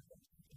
sacrifice.